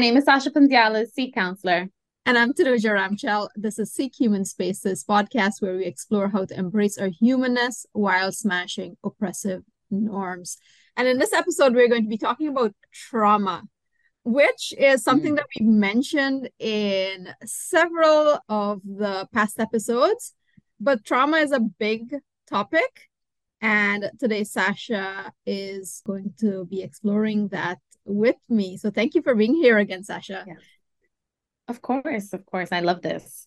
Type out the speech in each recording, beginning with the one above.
name is Sasha Pantzialas, Seek Counselor. And I'm Tanuja Ramchal. This is Seek Human Spaces podcast where we explore how to embrace our humanness while smashing oppressive norms. And in this episode, we're going to be talking about trauma, which is something mm. that we've mentioned in several of the past episodes. But trauma is a big topic. And today, Sasha is going to be exploring that with me. So thank you for being here again, Sasha. Yeah. Of course, of course. I love this.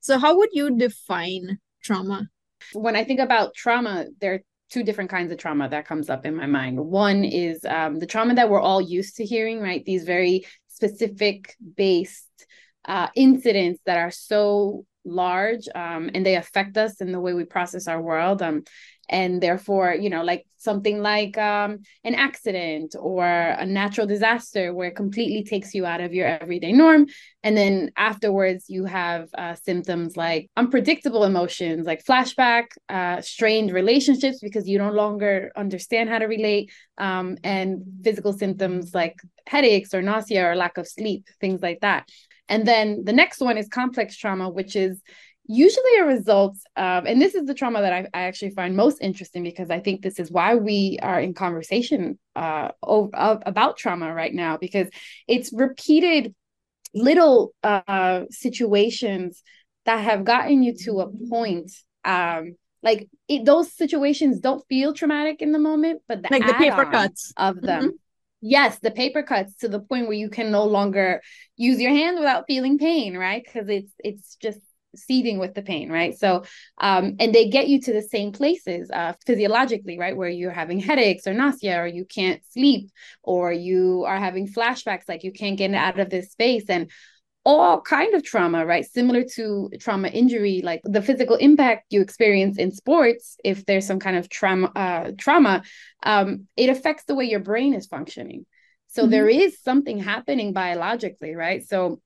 So, how would you define trauma? When I think about trauma, there are two different kinds of trauma that comes up in my mind. One is um, the trauma that we're all used to hearing, right? These very specific based uh, incidents that are so large um, and they affect us in the way we process our world. Um, and therefore you know like something like um, an accident or a natural disaster where it completely takes you out of your everyday norm. And then afterwards you have uh, symptoms like unpredictable emotions like flashback uh, strained relationships because you no longer understand how to relate um, and physical symptoms like headaches or nausea or lack of sleep things like that. And then the next one is complex trauma which is usually a result of, and this is the trauma that I, I, actually find most interesting because I think this is why we are in conversation uh, of, about trauma right now because it's repeated little uh, situations that have gotten you to a point. Um, like it, those situations don't feel traumatic in the moment, but the like the paper cuts of them. Mm-hmm. Yes, the paper cuts to the point where you can no longer use your hand without feeling pain, right? Because it's it's just seething with the pain, right? So, um, and they get you to the same places uh, physiologically, right? Where you're having headaches or nausea, or you can't sleep, or you are having flashbacks, like you can't get out of this space, and all kind of trauma, right? Similar to trauma injury, like the physical impact you experience in sports, if there's some kind of trauma, uh, trauma, um, it affects the way your brain is functioning. So mm-hmm. there is something happening biologically, right? So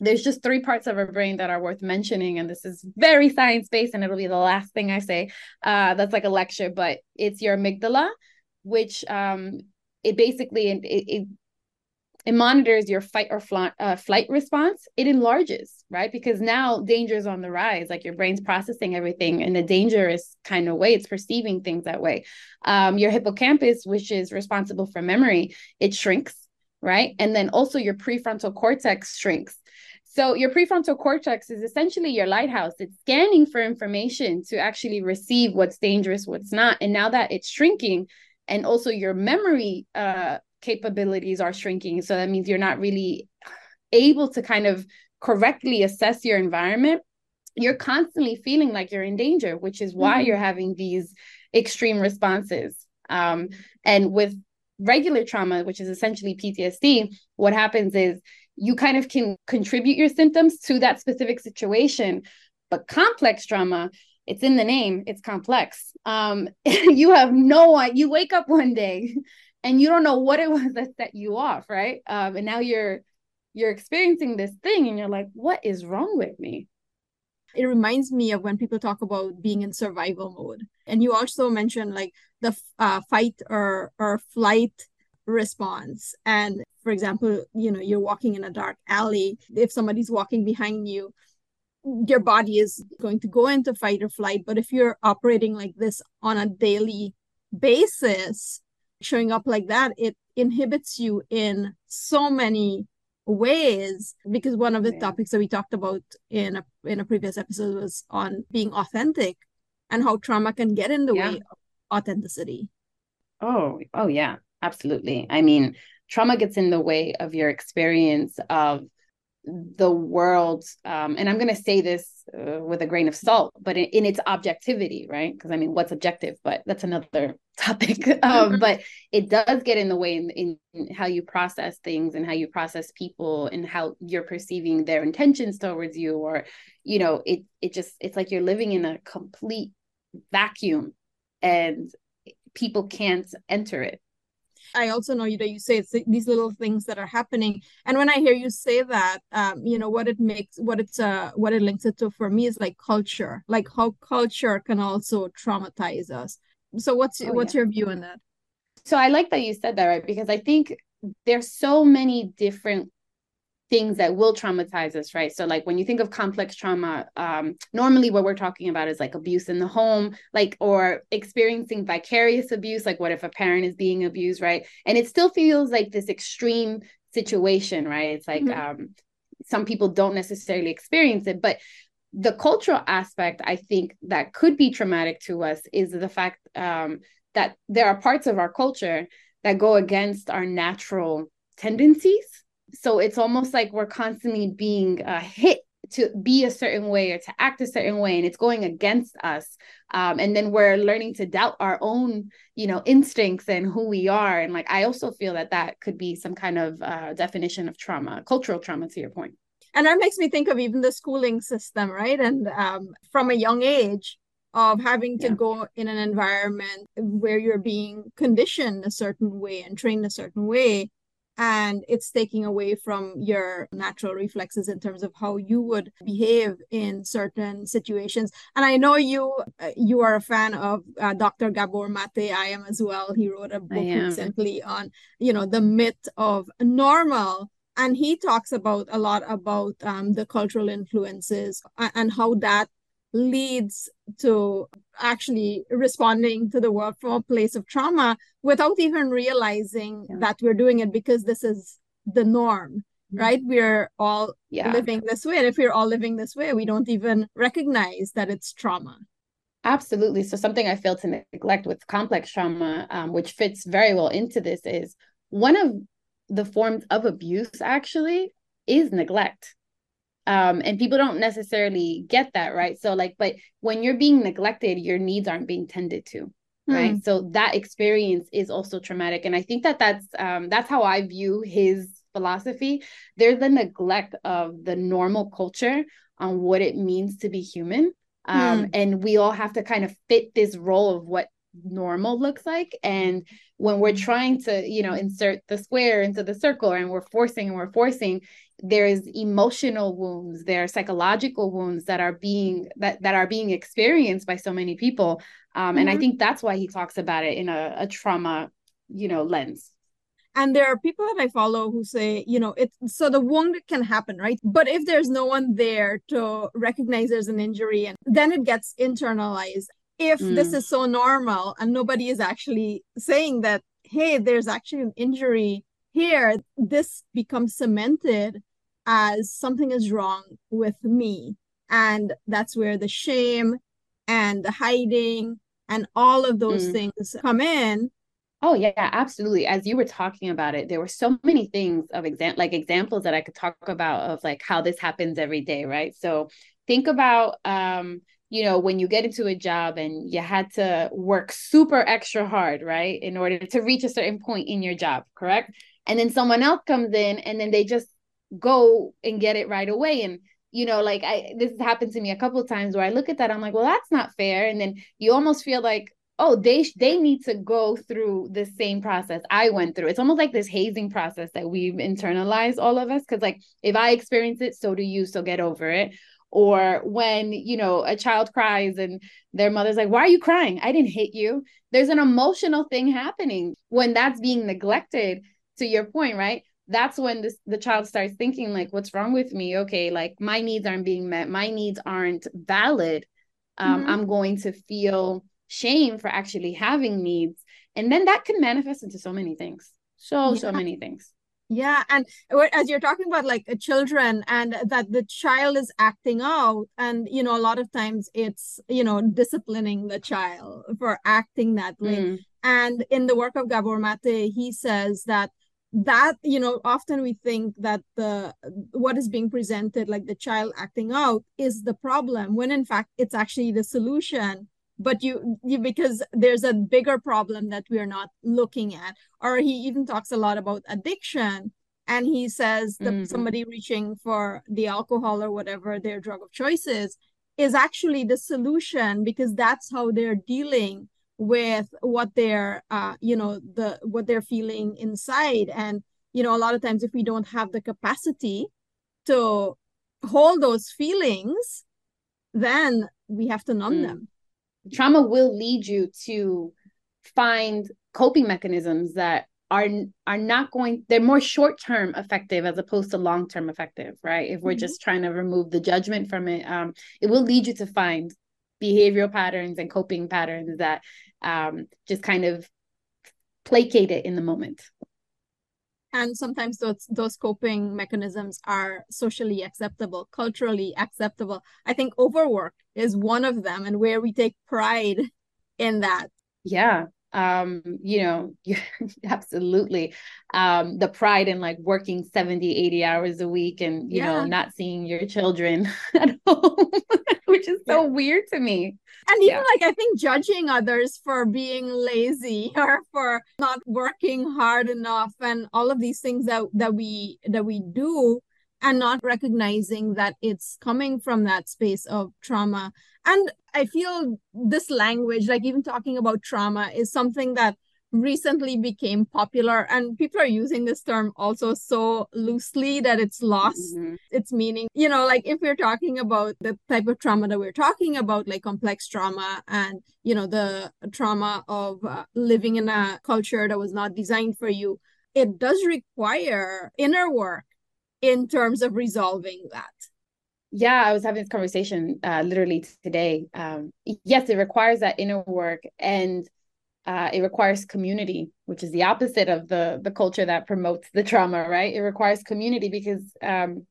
there's just three parts of our brain that are worth mentioning and this is very science based and it'll be the last thing i say. Uh, that's like a lecture but it's your amygdala which um, it basically it, it, it monitors your fight or flight, uh, flight response. It enlarges right? Because now danger is on the rise like your brain's processing everything in a dangerous kind of way it's perceiving things that way. Um, your hippocampus which is responsible for memory it shrinks right? And then also your prefrontal cortex shrinks so your prefrontal cortex is essentially your lighthouse. It's scanning for information to actually receive what's dangerous, what's not. And now that it's shrinking, and also your memory uh, capabilities are shrinking, so that means you're not really able to kind of correctly assess your environment. You're constantly feeling like you're in danger, which is why mm-hmm. you're having these extreme responses. Um, and with regular trauma, which is essentially PTSD, what happens is you kind of can contribute your symptoms to that specific situation. But complex trauma, it's in the name, it's complex. Um, you have no you wake up one day and you don't know what it was that set you off, right? Um, and now you're you're experiencing this thing and you're like, what is wrong with me? It reminds me of when people talk about being in survival mode. And you also mentioned like the uh, fight or or flight response and for example you know you're walking in a dark alley. If somebody's walking behind you your body is going to go into fight or flight. But if you're operating like this on a daily basis showing up like that it inhibits you in so many ways. Because one of the yeah. topics that we talked about in a in a previous episode was on being authentic and how trauma can get in the yeah. way of authenticity. Oh oh yeah. Absolutely. I mean trauma gets in the way of your experience of the world um, and i'm going to say this uh, with a grain of salt but in, in its objectivity right? Because i mean what's objective? But that's another topic. Um, mm-hmm. but it does get in the way in, in how you process things and how you process people and how you're perceiving their intentions towards you or you know it it just it's like you're living in a complete vacuum and people can't enter it I also know you that you say it's these little things that are happening. And when I hear you say that, um, you know, what it makes, what it's, uh, what it links it to for me is like culture, like how culture can also traumatize us. So what's oh, what's yeah. your view on that? So I like that you said that, right? Because I think there's so many different things that will traumatize us, right? So, like when you think of complex trauma, um, normally what we're talking about is like abuse in the home, like or experiencing vicarious abuse, like what if a parent is being abused, right? And it still feels like this extreme situation, right? It's like mm-hmm. um, some people don't necessarily experience it, but the cultural aspect, I think, that could be traumatic to us is the fact um, that there are parts of our culture that go against our natural tendencies so it's almost like we're constantly being uh, hit to be a certain way or to act a certain way and it's going against us. Um, and then we're learning to doubt our own you know instincts and who we are. And like i also feel that that could be some kind of uh, definition of trauma cultural trauma to your point. And that makes me think of even the schooling system right? And um, from a young age of having to yeah. go in an environment where you're being conditioned a certain way and trained a certain way and it's taking away from your natural reflexes in terms of how you would behave in certain situations. And i know you uh, you are a fan of uh, dr gabor mate. I am as well. He wrote a book recently on you know the myth of normal. And he talks about a lot about um, the cultural influences and how that leads to actually responding to the world from a place of trauma without even realizing yeah. that we're doing it because this is the norm mm-hmm. right we're all yeah. living this way and if we're all living this way we don't even recognize that it's trauma absolutely so something i feel to neglect with complex trauma um, which fits very well into this is one of the forms of abuse actually is neglect um, and people don't necessarily get that right? So like but when you're being neglected your needs aren't being tended to right? Mm. so that experience is also traumatic. And i think that that's um, that's how i view his philosophy. There's the neglect of the normal culture on what it means to be human. Um, mm. and we all have to kind of fit this role of what normal looks like. And when we're trying to you know insert the square into the circle and we're forcing and we're forcing there's emotional wounds there are psychological wounds that are being that that are being experienced by so many people um, mm-hmm. and i mm-hmm. think that's why he talks about it in a, a trauma you know lens and there are people that i follow who say you know it so the wound can happen right but if there's no one there to recognize there's an injury and then it gets internalized if mm. this is so normal and nobody is actually saying that hey there's actually an injury here this becomes cemented as something is wrong with me and that's where the shame and the hiding and all of those mm. things come in oh yeah absolutely as you were talking about it there were so many things of example like examples that i could talk about of like how this happens every day right so think about um you know, when you get into a job and you had to work super extra hard, right, in order to reach a certain point in your job, correct? And then someone else comes in and then they just go and get it right away. And, you know, like I, this has happened to me a couple of times where I look at that, I'm like, well, that's not fair. And then you almost feel like, oh, they they need to go through the same process I went through. It's almost like this hazing process that we've internalized all of us. Cause like if I experience it, so do you. So get over it or when you know a child cries and their mother's like why are you crying i didn't hit you there's an emotional thing happening when that's being neglected to your point right that's when this, the child starts thinking like what's wrong with me? Okay like my needs aren't being met. My needs aren't valid. Um, mm-hmm. i'm going to feel shame for actually having needs. And then that can manifest into so many things. So yeah. so many things. Yeah and as you're talking about like children and that the child is acting out and you know a lot of times it's you know disciplining the child for acting that way. Mm. and in the work of gabor mate he says that that you know often we think that the what is being presented like the child acting out is the problem when in fact it's actually the solution but you, you because there's a bigger problem that we're not looking at or he even talks a lot about addiction and he says that mm-hmm. somebody reaching for the alcohol or whatever their drug of choice is is actually the solution because that's how they're dealing with what they're uh you know the what they're feeling inside and you know a lot of times if we don't have the capacity to hold those feelings then we have to numb mm. them trauma will lead you to find coping mechanisms that are are not going they're more short term effective as opposed to long term effective right if we're mm-hmm. just trying to remove the judgment from it um it will lead you to find behavioral patterns and coping patterns that um just kind of placate it in the moment. And sometimes those those coping mechanisms are socially acceptable culturally acceptable. I think overwork is one of them and where we take pride in that. Yeah um you know absolutely um the pride in like working 70 80 hours a week and you yeah. know not seeing your children at home which is so yeah. weird to me and even yeah. like i think judging others for being lazy or for not working hard enough and all of these things that that we that we do and not recognizing that it's coming from that space of trauma and i feel this language like even talking about trauma is something that recently became popular and people are using this term also so loosely that it's lost mm-hmm. its meaning you know like if we're talking about the type of trauma that we're talking about like complex trauma and you know the trauma of uh, living in a culture that was not designed for you it does require inner work in terms of resolving that? Yeah i was having this conversation uh, literally today. Um, yes it requires that inner work and uh, it requires community which is the opposite of the the culture that promotes the trauma right? It requires community because um,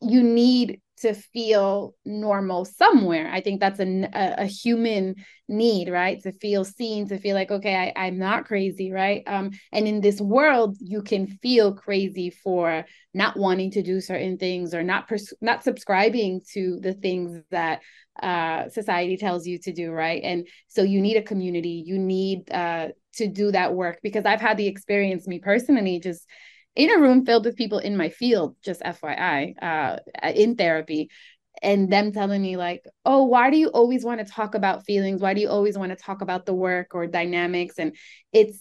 you need to feel normal somewhere. I think that's a, a, human need, right? To feel seen, to feel like, okay, I, I'm not crazy, right? Um, and in this world, you can feel crazy for not wanting to do certain things or not pers- not subscribing to the things that uh, society tells you to do, right? And so you need a community. You need uh, to do that work because I've had the experience, me personally, just in a room filled with people in my field, just FYI, uh, in therapy, and them telling me like, "Oh, why do you always want to talk about feelings? Why do you always want to talk about the work or dynamics?" And it's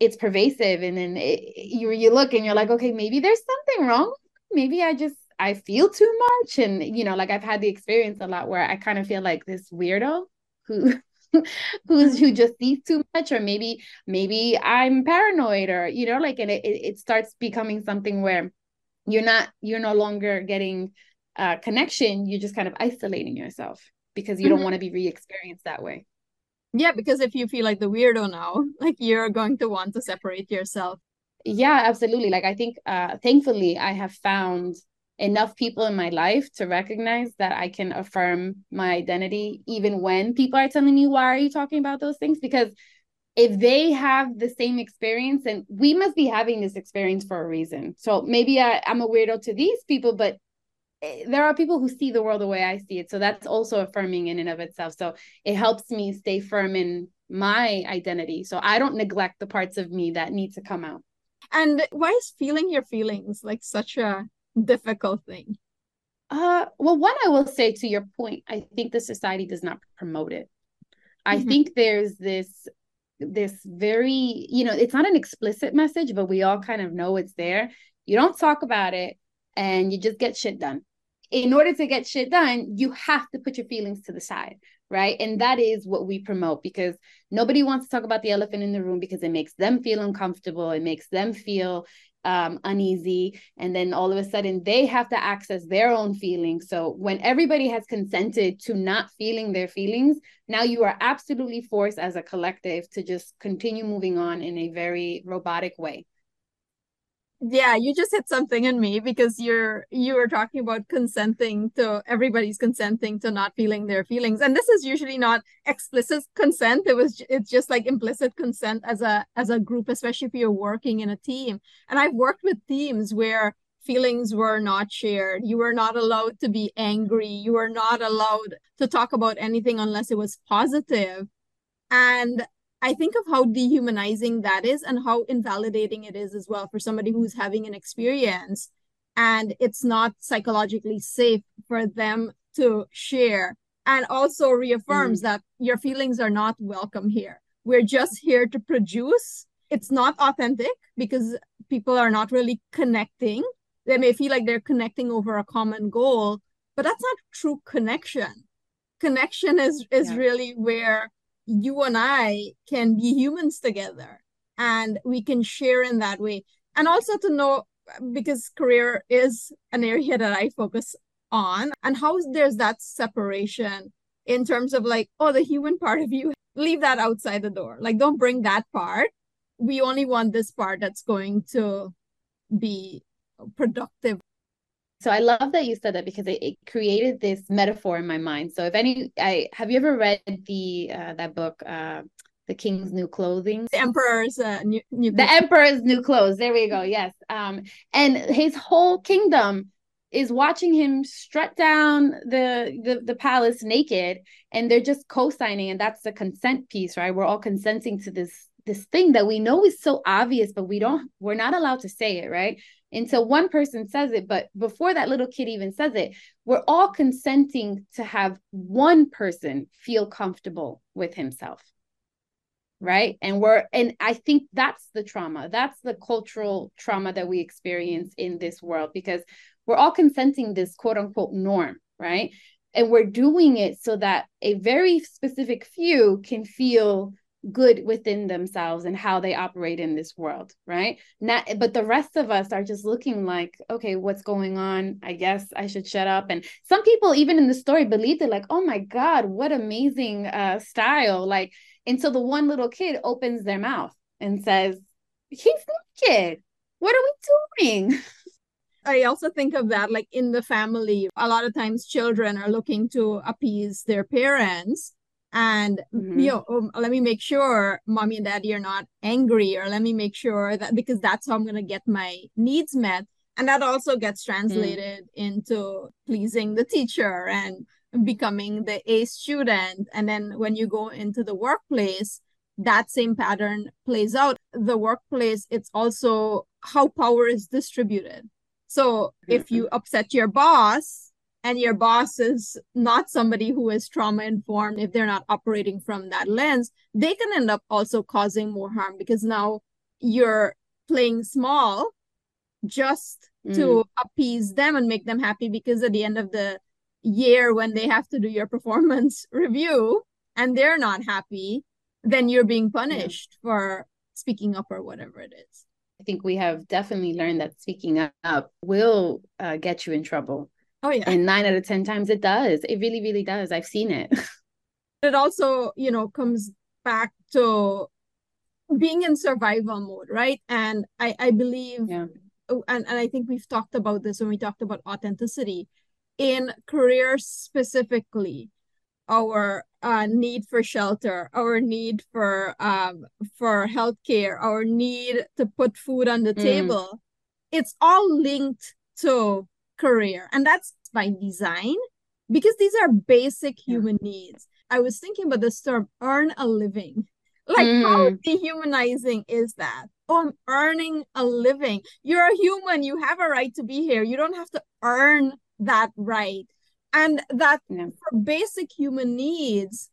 it's pervasive, and then it, you you look and you're like, "Okay, maybe there's something wrong. Maybe I just I feel too much." And you know, like I've had the experience a lot where I kind of feel like this weirdo who who's who just sees too much or maybe maybe i'm paranoid or you know like and it, it starts becoming something where you're not you're no longer getting uh connection. You're just kind of isolating yourself because you mm-hmm. don't want to be re-experienced that way. Yeah because if you feel like the weirdo now like you're going to want to separate yourself. Yeah absolutely. Like i think uh thankfully i have found enough people in my life to recognize that I can affirm my identity even when people are telling me, why are you talking about those things? Because if they have the same experience, and we must be having this experience for a reason. So maybe I, I'm a weirdo to these people, but eh, there are people who see the world the way I see it. So that's also affirming in and of itself. So it helps me stay firm in my identity. So I don't neglect the parts of me that need to come out. And why is feeling your feelings like such a difficult thing? Uh, well, one I will say to your point, I think the society does not promote it. I mm-hmm. think there's this this very, you know, it's not an explicit message, but we all kind of know it's there. You don't talk about it and you just get shit done. In order to get shit done, you have to put your feelings to the side, right? And that is what we promote because nobody wants to talk about the elephant in the room because it makes them feel uncomfortable. It makes them feel um, uneasy. And then all of a sudden they have to access their own feelings. So when everybody has consented to not feeling their feelings now you are absolutely forced as a collective to just continue moving on in a very robotic way yeah you just hit something in me because you're you were talking about consenting to everybody's consenting to not feeling their feelings. And this is usually not explicit consent. It was it's just like implicit consent as a as a group especially if you're working in a team. And i've worked with teams where feelings were not shared. You were not allowed to be angry. You were not allowed to talk about anything unless it was positive. And I think of how dehumanizing that is and how invalidating it is as well for somebody who's having an experience and it's not psychologically safe for them to share and also reaffirms mm. that your feelings are not welcome here. We're just here to produce. It's not authentic because people are not really connecting. They may feel like they're connecting over a common goal, but that's not true connection. Connection is is yeah. really where you and I can be humans together and we can share in that way. And also to know because career is an area that i focus on and how there's that separation in terms of like oh the human part of you leave that outside the door. Like don't bring that part. We only want this part that's going to be productive so I love that you said that because it, it, created this metaphor in my mind. So if any, I have you ever read the uh, that book, uh, The King's New Clothing, The Emperor's uh, new, new The Emperor's New Clothes. There we go. Yes. Um, and his whole kingdom is watching him strut down the, the the palace naked, and they're just co-signing, and that's the consent piece, right? We're all consenting to this this thing that we know is so obvious, but we don't. We're not allowed to say it, right? Until one person says it. But before that little kid even says it, we're all consenting to have one person feel comfortable with himself. Right. And we're, and I think that's the trauma. That's the cultural trauma that we experience in this world because we're all consenting this quote unquote norm. Right. And we're doing it so that a very specific few can feel good within themselves and how they operate in this world right? Not but the rest of us are just looking like okay what's going on? I guess i should shut up. And some people even in the story believed it like oh my god what amazing uh style. Like until the one little kid opens their mouth and says he's naked. What are we doing? I also think of that like in the family. A lot of times children are looking to appease their parents and mm-hmm. you know um, let me make sure mommy and daddy are not angry or let me make sure that because that's how i'm going to get my needs met and that also gets mm. translated mm. into pleasing the teacher and becoming the a student and then when you go into the workplace that same pattern plays out the workplace it's also how power is distributed so mm-hmm. if you upset your boss and your boss is not somebody who is trauma informed, if they're not operating from that lens, they can end up also causing more harm because now you're playing small just mm. to appease them and make them happy because at the end of the year when they have to do your performance review and they're not happy then you're being punished yeah. for speaking up or whatever it is i think we have definitely learned that speaking up will uh, get you in trouble Oh yeah. And nine out of 10 times it does. It really, really does. I've seen it. it also, you know, comes back to being in survival mode, right? And I, I believe, yeah. and, and I think we've talked about this when we talked about authenticity in careers specifically our uh, need for shelter, our need for um, for healthcare, our need to put food on the mm. table. It's all linked to career. And that's by design because these are basic human yeah. needs. I was thinking about this term earn a living. Like, mm. how dehumanizing is that? Oh, I'm earning a living. You're a human. You have a right to be here. You don't have to earn that right. And that yeah. for basic human needs,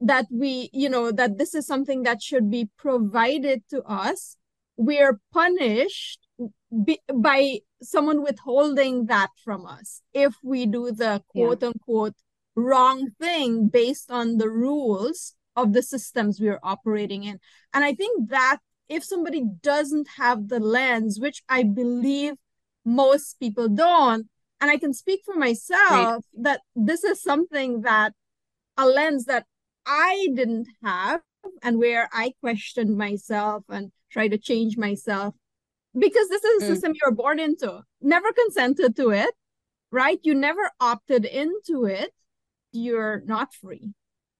that we, you know, that this is something that should be provided to us, we're punished be, by someone withholding that from us if we do the quote yeah. unquote wrong thing based on the rules of the systems we're operating in. And I think that if somebody doesn't have the lens, which I believe most people don't, and I can speak for myself right. that this is something that a lens that I didn't have and where I questioned myself and tried to change myself because this is a mm. system you're born into. Never consented to it right? You never opted into it. You're not free.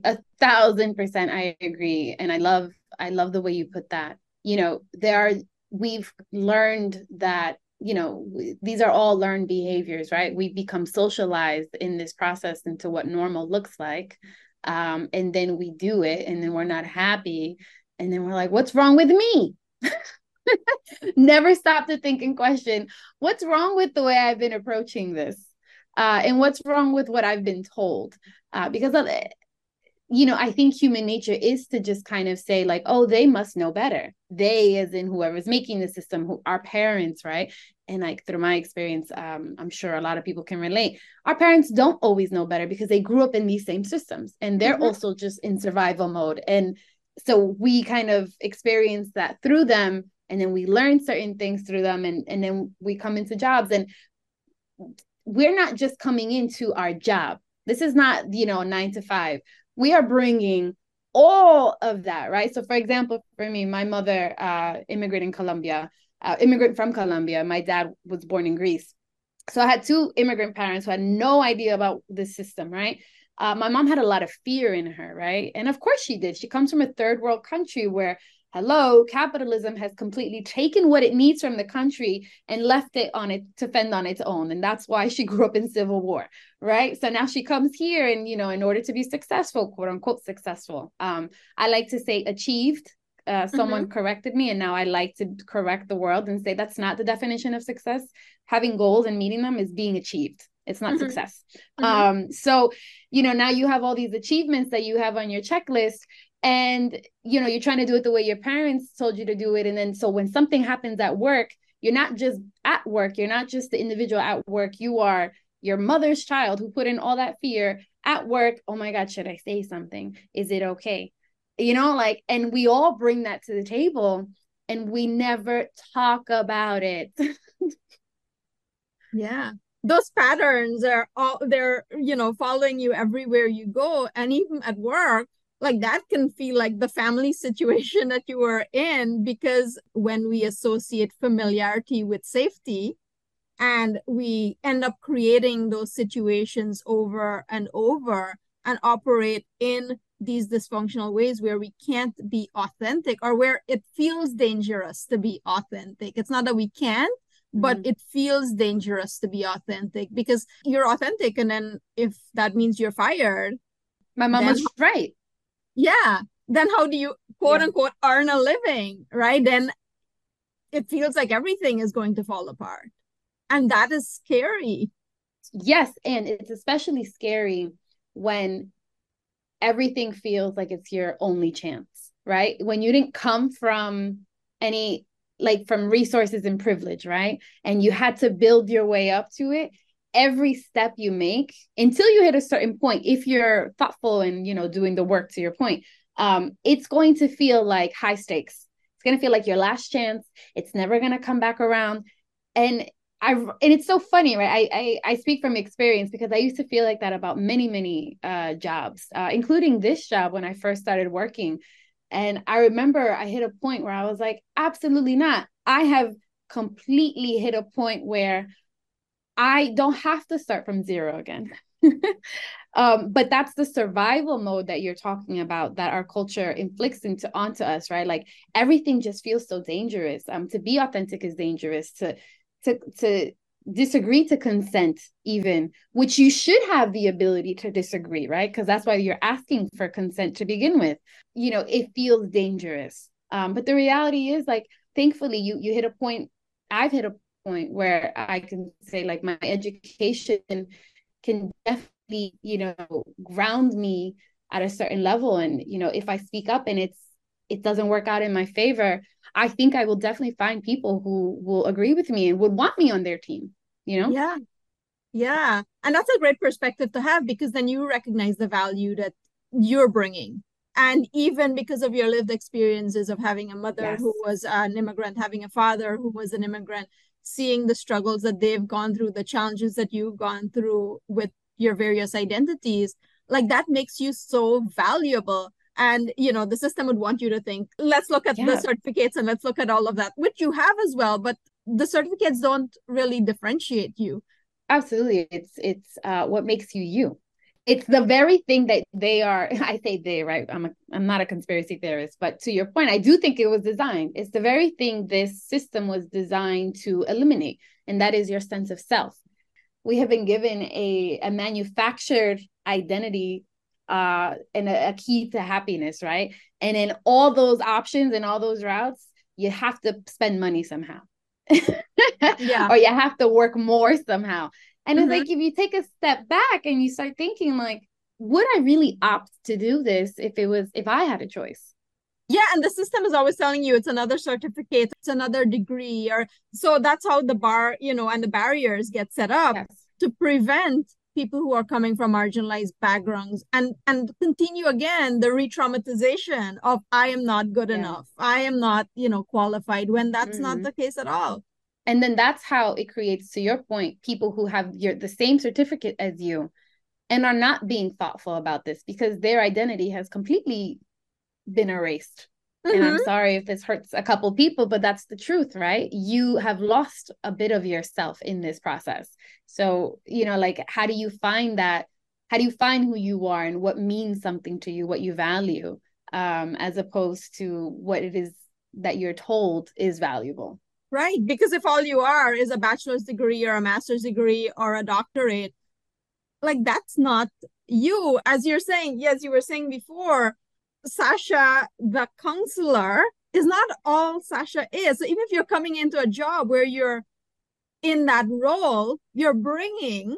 A thousand percent i agree. And i love i love the way you put that. You know there are we've learned that you know these are all learned behaviors right? We become socialized in this process into what normal looks like. Um, and then we do it and then we're not happy. And then we're like what's wrong with me Never stop to think and question what's wrong with the way I've been approaching this? Uh, and what's wrong with what I've been told? Uh, because of it, you know, I think human nature is to just kind of say, like, oh, they must know better. They, as in whoever's making the system, who our parents, right? And like through my experience, um, I'm sure a lot of people can relate. Our parents don't always know better because they grew up in these same systems and they're mm-hmm. also just in survival mode. And so we kind of experience that through them and then we learn certain things through them and and then we come into jobs. And we're not just coming into our job. This is not you know 9 to 5 we are bringing all of that right? So for example for me my mother uh immigrant in Colombia uh, immigrant from Colombia. My dad was born in Greece. So I had two immigrant parents who had no idea about the system right? Uh, my mom had a lot of fear in her right? And of course she did. She comes from a third world country where hello capitalism has completely taken what it needs from the country and left it on it to fend on its own and that's why she grew up in civil war right so now she comes here and you know in order to be successful quote unquote successful um i like to say achieved uh, someone mm-hmm. corrected me and now i like to correct the world and say that's not the definition of success having goals and meeting them is being achieved it's not mm-hmm. success mm-hmm. um so you know now you have all these achievements that you have on your checklist and you know you're trying to do it the way your parents told you to do it. And then so when something happens at work you're not just at work you're not just the individual at work. You are your mother's child who put in all that fear at work. Oh my god should i say something? Is it okay? You know like and we all bring that to the table and we never talk about it. Yeah. Those patterns are all they're you know following you everywhere you go. And even at work like that can feel like the family situation that you are in because when we associate familiarity with safety and we end up creating those situations over and over and operate in these dysfunctional ways where we can't be authentic or where it feels dangerous to be authentic it's not that we can't but mm-hmm. it feels dangerous to be authentic because you're authentic and then if that means you're fired my mom was right yeah. Then how do you quote yeah. unquote earn a living right? Then it feels like everything is going to fall apart. And that is scary. Yes and it's especially scary when everything feels like it's your only chance right? When you didn't come from any like from resources and privilege right? And you had to build your way up to it every step you make until you hit a certain point if you're thoughtful and you know doing the work to your point um it's going to feel like high stakes it's going to feel like your last chance it's never going to come back around and I and it's so funny, right? I, I I speak from experience because I used to feel like that about many many uh, jobs, uh, including this job when I first started working. And I remember I hit a point where I was like, absolutely not. I have completely hit a point where I don't have to start from zero again. um, but that's the survival mode that you're talking about that our culture inflicts into onto us, right? Like everything just feels so dangerous. Um, to be authentic is dangerous. To to to disagree to consent even which you should have the ability to disagree right because that's why you're asking for consent to begin with you know it feels dangerous um but the reality is like thankfully you you hit a point i've hit a point where I can say like my education can definitely, you know, ground me at a certain level. And, you know, if I speak up and it's it doesn't work out in my favor, I think I will definitely find people who will agree with me and would want me on their team, you know? Yeah. Yeah. And that's a great perspective to have because then you recognize the value that you're bringing and even because of your lived experiences of having a mother yes. who was an immigrant having a father who was an immigrant seeing the struggles that they've gone through, the challenges that you've gone through with your various identities, like that makes you so valuable. And you know, the system would want you to think, let's look at yeah. the certificates and let's look at all of that, which you have as well, but the certificates don't really differentiate you. Absolutely. It's it's uh what makes you you it's the very thing that they are i say they right? I'm a, i'm not a conspiracy theorist but to your point i do think it was designed. It's the very thing this system was designed to eliminate and that is your sense of self. We have been given a, a manufactured identity uh and a, a key to happiness right? And in all those options and all those routes you have to spend money somehow. Yeah. Or you have to work more somehow and mm-hmm. it's like if you take a step back and you start thinking like, would I really opt to do this if it was if I had a choice? Yeah, and the system is always telling you it's another certificate, it's another degree, or so that's how the bar, you know, and the barriers get set up yes. to prevent people who are coming from marginalized backgrounds and and continue again the re-traumatization of i am not good yeah. enough i am not you know qualified when that's mm-hmm. not the case at all and then that's how it creates to your point people who have your the same certificate as you and are not being thoughtful about this because their identity has completely been erased Mm-hmm. And I'm mm-hmm. sorry if this hurts a couple people, but that's the truth, right? You have lost a bit of yourself in this process. So, you know, like, how do you find that? How do you find who you are and what means something to you, what you value, um, as opposed to what it is that you're told is valuable? Right. Because if all you are is a bachelor's degree or a master's degree or a doctorate, like that's not you. As you're saying, yes, you were saying before, Sasha, the counselor, is not all Sasha is. So even if you're coming into a job where you're in that role, you're bringing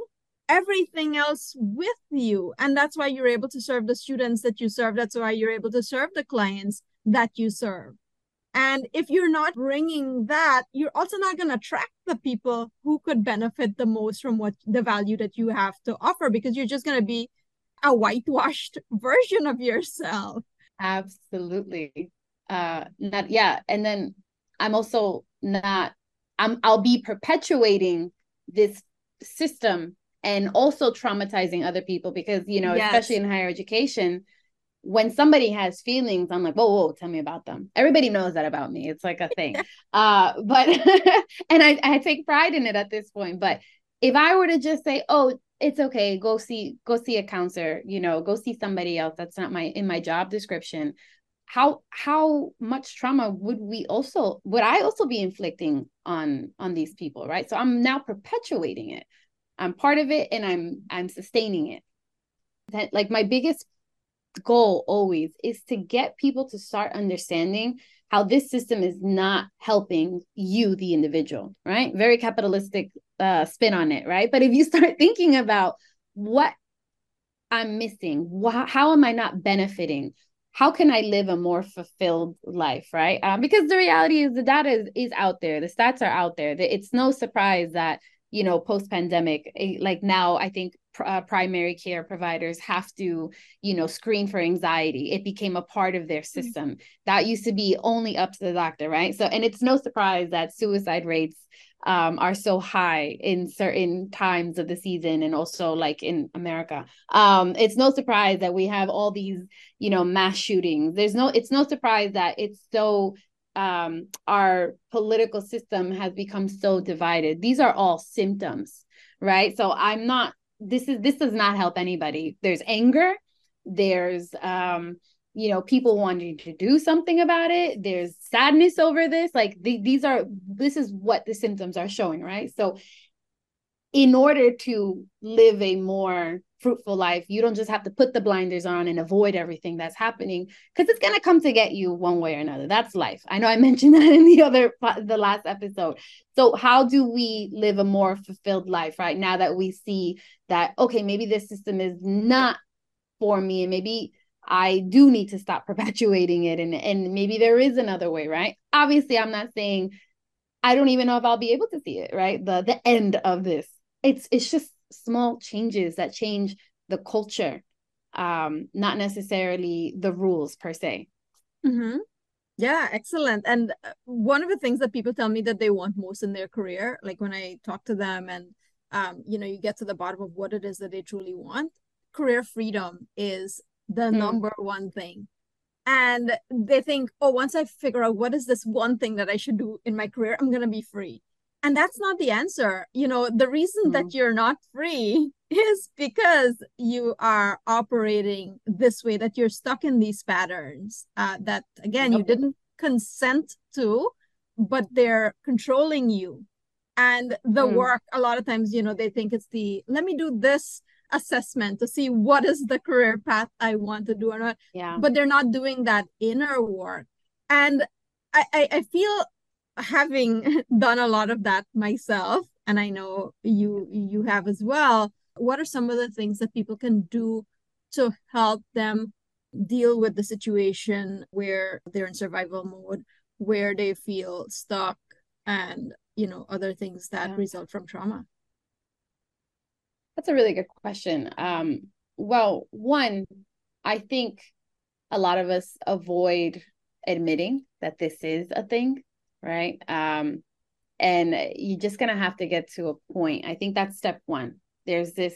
everything else with you. And that's why you're able to serve the students that you serve. That's why you're able to serve the clients that you serve. And if you're not bringing that, you're also not going to attract the people who could benefit the most from what the value that you have to offer because you're just going to be a whitewashed version of yourself. Absolutely. Uh not yeah. And then I'm also not I'm I'll be perpetuating this system and also traumatizing other people because you know, yes. especially in higher education, when somebody has feelings, I'm like, whoa, whoa, tell me about them. Everybody knows that about me. It's like a thing. uh, but and I, I take pride in it at this point. But if I were to just say, oh, it's okay go see go see a counselor you know go see somebody else that's not my in my job description how how much trauma would we also would i also be inflicting on on these people right so i'm now perpetuating it i'm part of it and i'm i'm sustaining it that like my biggest goal always is to get people to start understanding how this system is not helping you the individual right very capitalistic uh, spin on it, right? But if you start thinking about what I'm missing, wh- how am I not benefiting? How can I live a more fulfilled life, right? Um, because the reality is the data is, is out there, the stats are out there. It's no surprise that you know post pandemic, eh, like now, I think uh, primary care providers have to you know screen for anxiety it became a part of their mm-hmm. system mm-hmm. that used to be only up to the doctor right so and it's no surprise that suicide rates um, are so high in certain times of the season and also like in America. Um, it's no surprise that we have all these, you know, mass shootings. There's no, it's no surprise that it's so um, our political system has become so divided. These are all symptoms, right? So I'm not. This is this does not help anybody. There's anger. There's um, you know people wanting to do something about it there's sadness over this like the, these are this is what the symptoms are showing right so in order to live a more fruitful life you don't just have to put the blinders on and avoid everything that's happening because it's going to come to get you one way or another that's life i know i mentioned that in the other the last episode so how do we live a more fulfilled life right now that we see that okay maybe this system is not for me and maybe I do need to stop perpetuating it and and maybe there is another way, right? Obviously, I'm not saying I don't even know if I'll be able to see it, right? The the end of this. It's it's just small changes that change the culture, um, not necessarily the rules per se. Mm-hmm. Yeah, excellent. And uh, one of the things that people tell me that they want most in their career, like when I talk to them and um, you know, you get to the bottom of what it is that they truly want, career freedom is the mm. number one thing and they think oh once i figure out what is this one thing that i should do in my career i'm going to be free and that's not the answer you know the reason mm. that you're not free is because you are operating this way that you're stuck in these patterns uh, that again you didn't consent to but they're controlling you and the mm. work a lot of times you know they think it's the let me do this assessment to see what is the career path I want to do or not. Yeah. But they're not doing that inner work. And I, I, I feel having done a lot of that myself, and I know you you have as well, what are some of the things that people can do to help them deal with the situation where they're in survival mode, where they feel stuck and you know other things that yeah. result from trauma? That's a really good question. Um, well, one, I think a lot of us avoid admitting that this is a thing, right? Um, and you're just gonna have to get to a point. I think that's step one. There's this,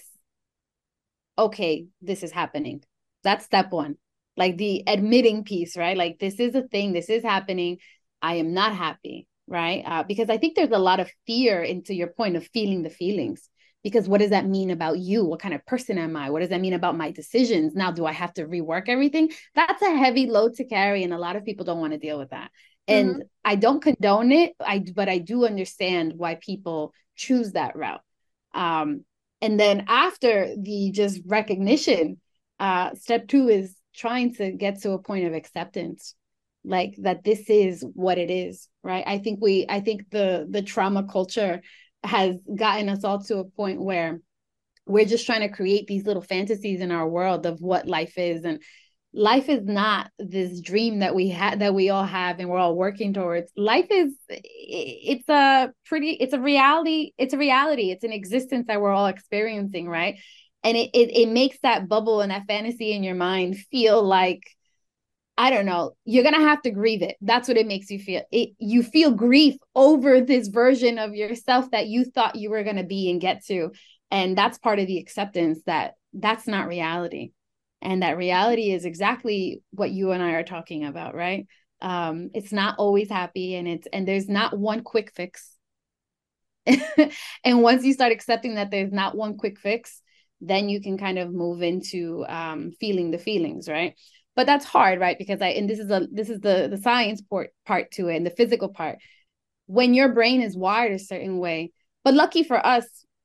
okay, this is happening. That's step one. Like the admitting piece, right? Like this is a thing, this is happening. I am not happy, right? Uh, because I think there's a lot of fear into your point of feeling the feelings because what does that mean about you what kind of person am i what does that mean about my decisions now do i have to rework everything that's a heavy load to carry and a lot of people don't want to deal with that and mm-hmm. i don't condone it i but i do understand why people choose that route um and then after the just recognition uh step 2 is trying to get to a point of acceptance like that this is what it is right i think we i think the the trauma culture has gotten us all to a point where we're just trying to create these little fantasies in our world of what life is and life is not this dream that we had that we all have and we're all working towards life is it's a pretty it's a reality it's a reality it's an existence that we're all experiencing right and it, it, it makes that bubble and that fantasy in your mind feel like I don't know, you're going to have to grieve it. That's what it makes you feel. It, you feel grief over this version of yourself that you thought you were going to be and get to. And that's part of the acceptance that that's not reality. And that reality is exactly what you and I are talking about, right? Um, it's not always happy and it's and there's not one quick fix. and once you start accepting that there's not one quick fix, then you can kind of move into um, feeling the feelings, right? but that's hard right because i and this is a this is the the science part part to it and the physical part when your brain is wired a certain way but lucky for us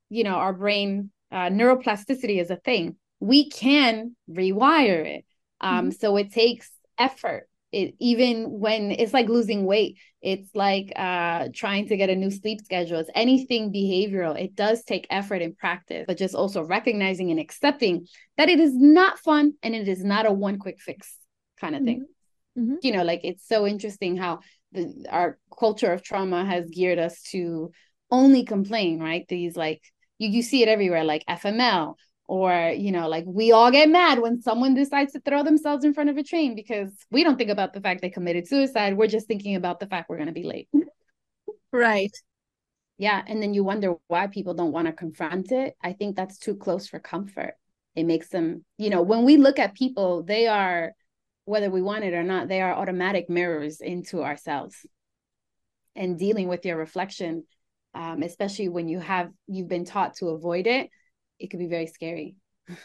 you know our brain uh, neuroplasticity is a thing we can rewire it. Um mm-hmm. so it takes effort. It even when it's like losing weight it's like uh trying to get a new sleep schedule. It's anything behavioral. It does take effort and practice but just also recognizing and accepting that it is not fun and it is not a one quick fix kind of thing. Mm-hmm. you know like it's so interesting how the our culture of trauma has geared us to only complain right? These like you, you see it everywhere like fml or you know like we all get mad when someone decides to throw themselves in front of a train because we don't think about the fact they committed suicide. We're just thinking about the fact we're going to be late. Right. Yeah and then you wonder why people don't want to confront it. I think that's too close for comfort. It makes them you know when we look at people they are whether we want it or not they are automatic mirrors into ourselves. And dealing with your reflection um, especially when you have you've been taught to avoid it it could be very scary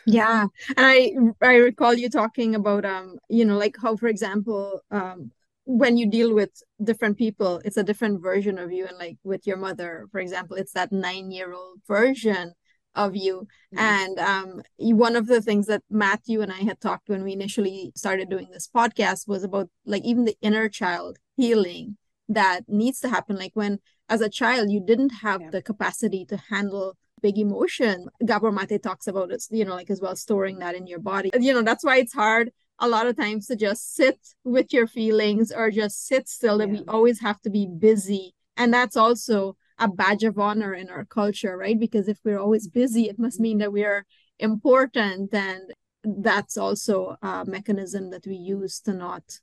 yeah and i i recall you talking about um you know like how for example um when you deal with different people it's a different version of you and like with your mother for example it's that nine year old version of you mm-hmm. and um one of the things that matthew and i had talked when we initially started doing this podcast was about like even the inner child healing that needs to happen like when as a child you didn't have yeah. the capacity to handle big emotion. Gabor Mate talks about it, you know, like as well, storing that in your body. You know, that's why it's hard a lot of times to just sit with your feelings or just sit still, that yeah. we always have to be busy. And that's also a badge of honor in our culture, right? Because if we're always busy, it must mean that we are important. And that's also a mechanism that we use to not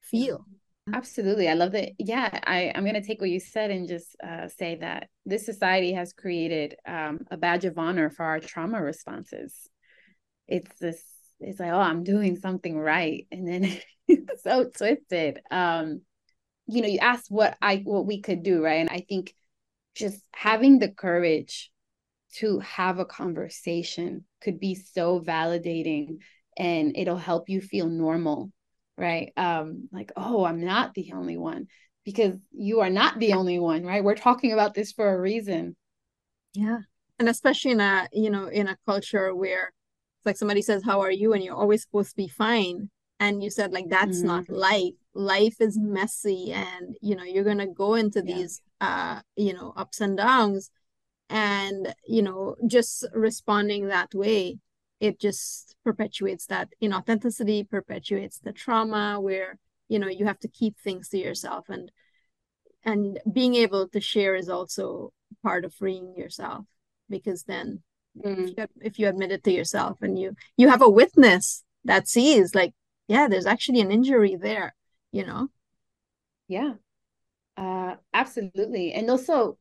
feel. Absolutely. I love that. Yeah, I, I'm going to take what you said and just uh, say that this society has created um, a badge of honor for our trauma responses. It's this, it's like, oh, I'm doing something right. And then it's so twisted. Um, you know, you asked what I, what we could do, right? And I think just having the courage to have a conversation could be so validating and it'll help you feel normal right? Um like oh i'm not the only one because you are not the only one right? We're talking about this for a reason. Yeah. And especially in a you know in a culture where it's like somebody says how are you? and you're always supposed to be fine and you said like that's mm-hmm. not life. Life is messy and you know you're going to go into yeah. these uh you know ups and downs. And you know just responding that way it just perpetuates that inauthenticity, perpetuates the trauma where you know you have to keep things to yourself. And and being able to share is also part of freeing yourself because then mm. if, you, if you admit it to yourself and you you have a witness that sees like yeah there's actually an injury there you know? Yeah. Uh absolutely. And also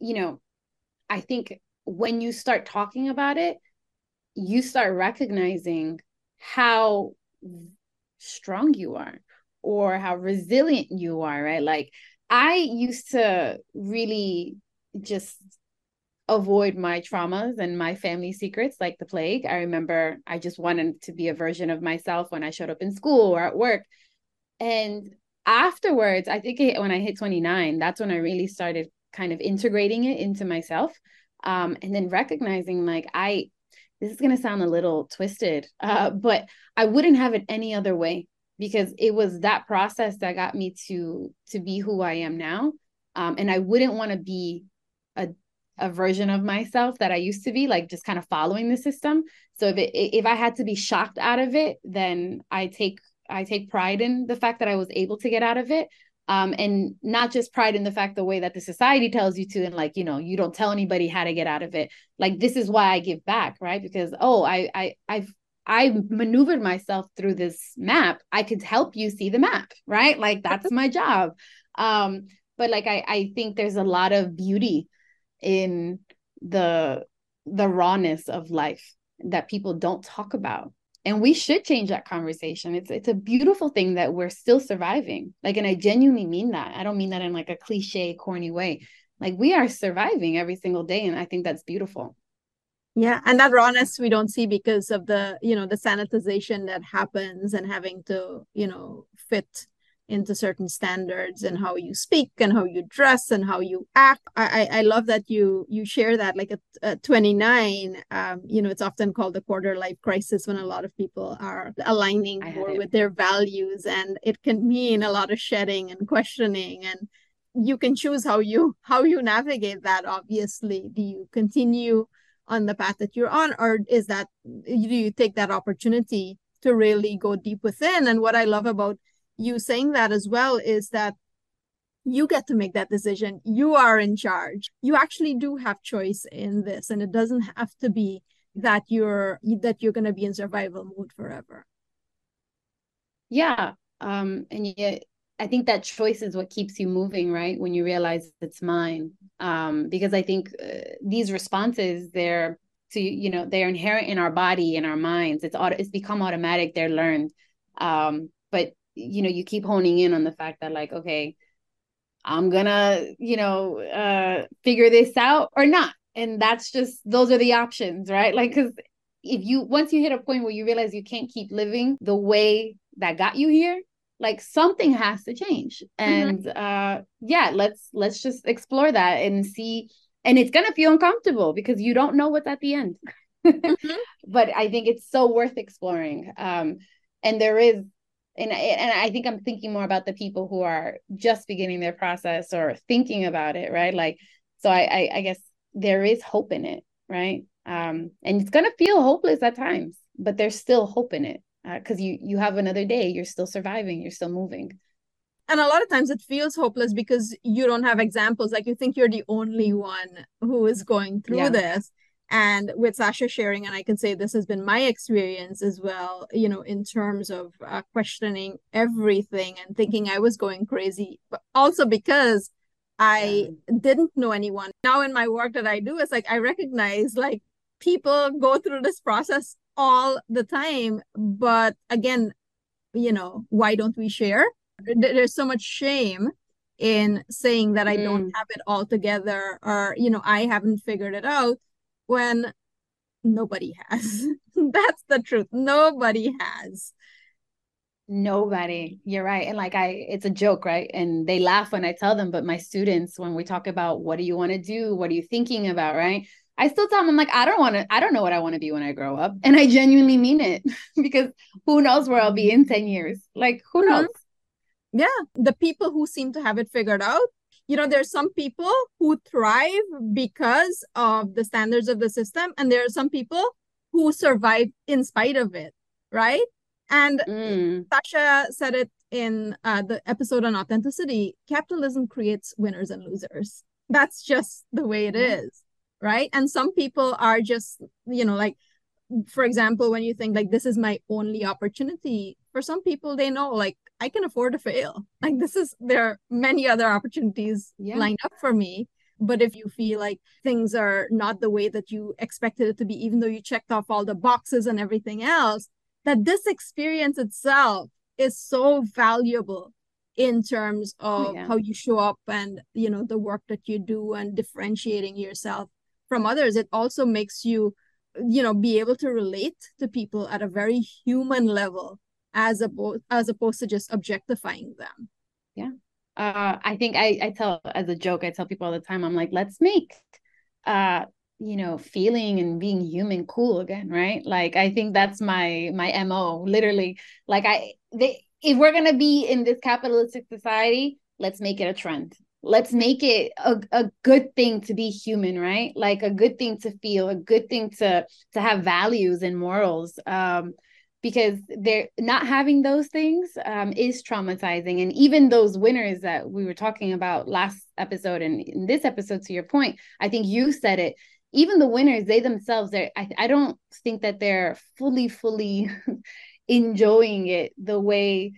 you know i think when you start talking about it you start recognizing how strong you are or how resilient you are right? Like i used to really just avoid my traumas and my family secrets like the plague. I remember i just wanted to be a version of myself when i showed up in school or at work. And afterwards i think it, when i hit 29 that's when i really started kind of integrating it into myself um, and then recognizing like i this is going to sound a little twisted uh, but i wouldn't have it any other way because it was that process that got me to to be who i am now um, and i wouldn't want to be a a version of myself that I used to be, like just kind of following the system. So if it, if I had to be shocked out of it, then I take I take pride in the fact that I was able to get out of it um, and not just pride in the fact the way that the society tells you to and like you know you don't tell anybody how to get out of it. Like this is why i give back right? Because oh i i i've i maneuvered myself through this map. I could help you see the map right? Like that's my job. Um but like i i think there's a lot of beauty in the the rawness of life that people don't talk about and we should change that conversation. It's it's a beautiful thing that we're still surviving. Like and i genuinely mean that. I don't mean that in like a cliche corny way. Like we are surviving every single day and i think that's beautiful. Yeah and that rawness we don't see because of the you know the sanitization that happens and having to you know fit into certain standards and how you speak and how you dress and how you act. I i love that you you share that like at, at 29 um you know it's often called the quarter life crisis when a lot of people are aligning more with their values and it can mean a lot of shedding and questioning and you can choose how you how you navigate that obviously. Do you continue on the path that you're on or is that do you take that opportunity to really go deep within? And what i love about you saying that as well is that you get to make that decision. You are in charge. You actually do have choice in this and it doesn't have to be that you're that you're going to be in survival mode forever. Yeah um and yet i think that choice is what keeps you moving right when you realize it's mine. Um because i think uh, these responses they're to you know they're inherent in our body in our minds. It's auto it's become automatic they're learned. Um but you know you keep honing in on the fact that like okay i'm gonna you know uh figure this out or not and that's just those are the options right like because if you once you hit a point where you realize you can't keep living the way that got you here like something has to change mm-hmm. and mm-hmm. uh yeah let's let's just explore that and see and it's gonna feel uncomfortable because you don't know what's at the end mm-hmm. but i think it's so worth exploring um and there is and and I think I'm thinking more about the people who are just beginning their process or thinking about it, right? Like, so I I, I guess there is hope in it, right? Um, and it's gonna feel hopeless at times, but there's still hope in it because uh, you you have another day, you're still surviving, you're still moving. And a lot of times it feels hopeless because you don't have examples. Like you think you're the only one who is going through yeah. this and with sasha sharing and i can say this has been my experience as well you know in terms of uh, questioning everything and thinking i was going crazy but also because i didn't know anyone. Now in my work that i do it's like i recognize like people go through this process all the time but again you know why don't we share? There's so much shame in saying that i mm. don't have it all together or you know i haven't figured it out when nobody has. That's the truth. Nobody has. Nobody. You're right. And like I it's a joke, right? And they laugh when I tell them, but my students when we talk about what do you want to do? What are you thinking about, right? I still tell them I'm like I don't want to I don't know what I want to be when I grow up. And I genuinely mean it because who knows where I'll be in 10 years? Like who mm-hmm. knows? Yeah, the people who seem to have it figured out you know there's some people who thrive because of the standards of the system and there are some people who survive in spite of it right? And mm. sasha said it in uh, the episode on authenticity capitalism creates winners and losers. That's just the way it is right? And some people are just you know like for example when you think like this is my only opportunity for some people they know like i can afford to fail like this is there are many other opportunities yeah. lined up for me but if you feel like things are not the way that you expected it to be even though you checked off all the boxes and everything else that this experience itself is so valuable in terms oh, of yeah. how you show up and you know the work that you do and differentiating yourself from others it also makes you you know be able to relate to people at a very human level as opposed as opposed to just objectifying them. Yeah. Uh i think i i tell as a joke i tell people all the time i'm like let's make uh you know feeling and being human cool again right? Like i think that's my my mo literally. Like i they if we're going to be in this capitalistic society let's make it a trend. Let's make it a, a good thing to be human right? Like a good thing to feel a good thing to to have values and morals. Um because they're not having those things um, is traumatizing. And even those winners that we were talking about last episode and in this episode to your point i think you said it even the winners they themselves they're I, I don't think that they're fully fully enjoying it the way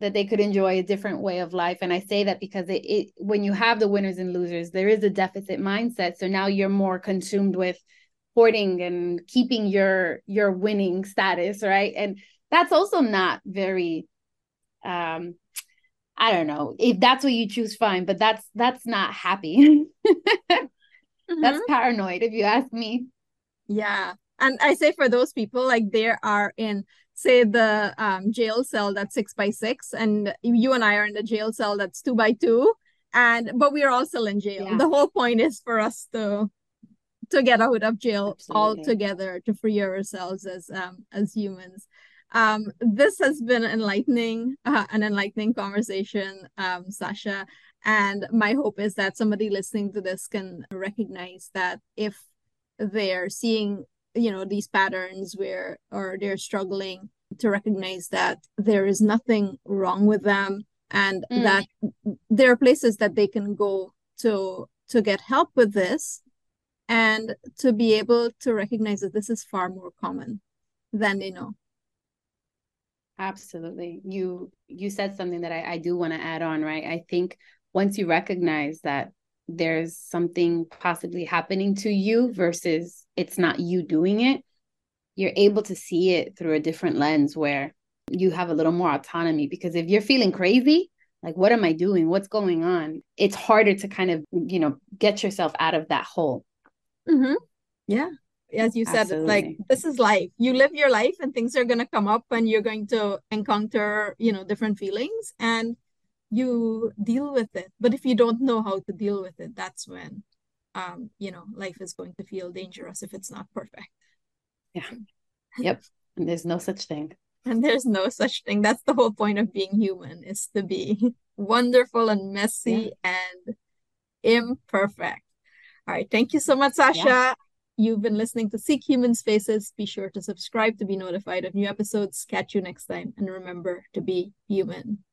that they could enjoy a different way of life. And i say that because it, it when you have the winners and losers there is a deficit mindset. So now you're more consumed with hoarding and keeping your your winning status right and that's also not very um i don't know if that's what you choose fine but that's that's not happy mm-hmm. that's paranoid if you ask me yeah and i say for those people like they are in say the um, jail cell that's six by six and you and i are in the jail cell that's two by two and but we are all still in jail yeah. the whole point is for us to to get out of jail Absolutely. all together to free ourselves as um as humans um this has been enlightening uh, an enlightening conversation um sasha and my hope is that somebody listening to this can recognize that if they're seeing you know these patterns where or they're struggling to recognize that there is nothing wrong with them and mm. that there are places that they can go to to get help with this and to be able to recognize that this is far more common than they know absolutely you you said something that i, I do want to add on right i think once you recognize that there's something possibly happening to you versus it's not you doing it, you're able to see it through a different lens where you have a little more autonomy. Because if you're feeling crazy, like, what am I doing? What's going on? It's harder to kind of, you know, get yourself out of that hole. Mm-hmm. Yeah. As you said, Absolutely. like this is life. You live your life and things are going to come up and you're going to encounter, you know, different feelings. And you deal with it but if you don't know how to deal with it that's when um you know life is going to feel dangerous if it's not perfect yeah yep and there's no such thing and there's no such thing that's the whole point of being human is to be wonderful and messy yeah. and imperfect all right thank you so much sasha yeah. You've been listening to Seek Human Spaces. Be sure to subscribe to be notified of new episodes. Catch you next time. And remember to be human.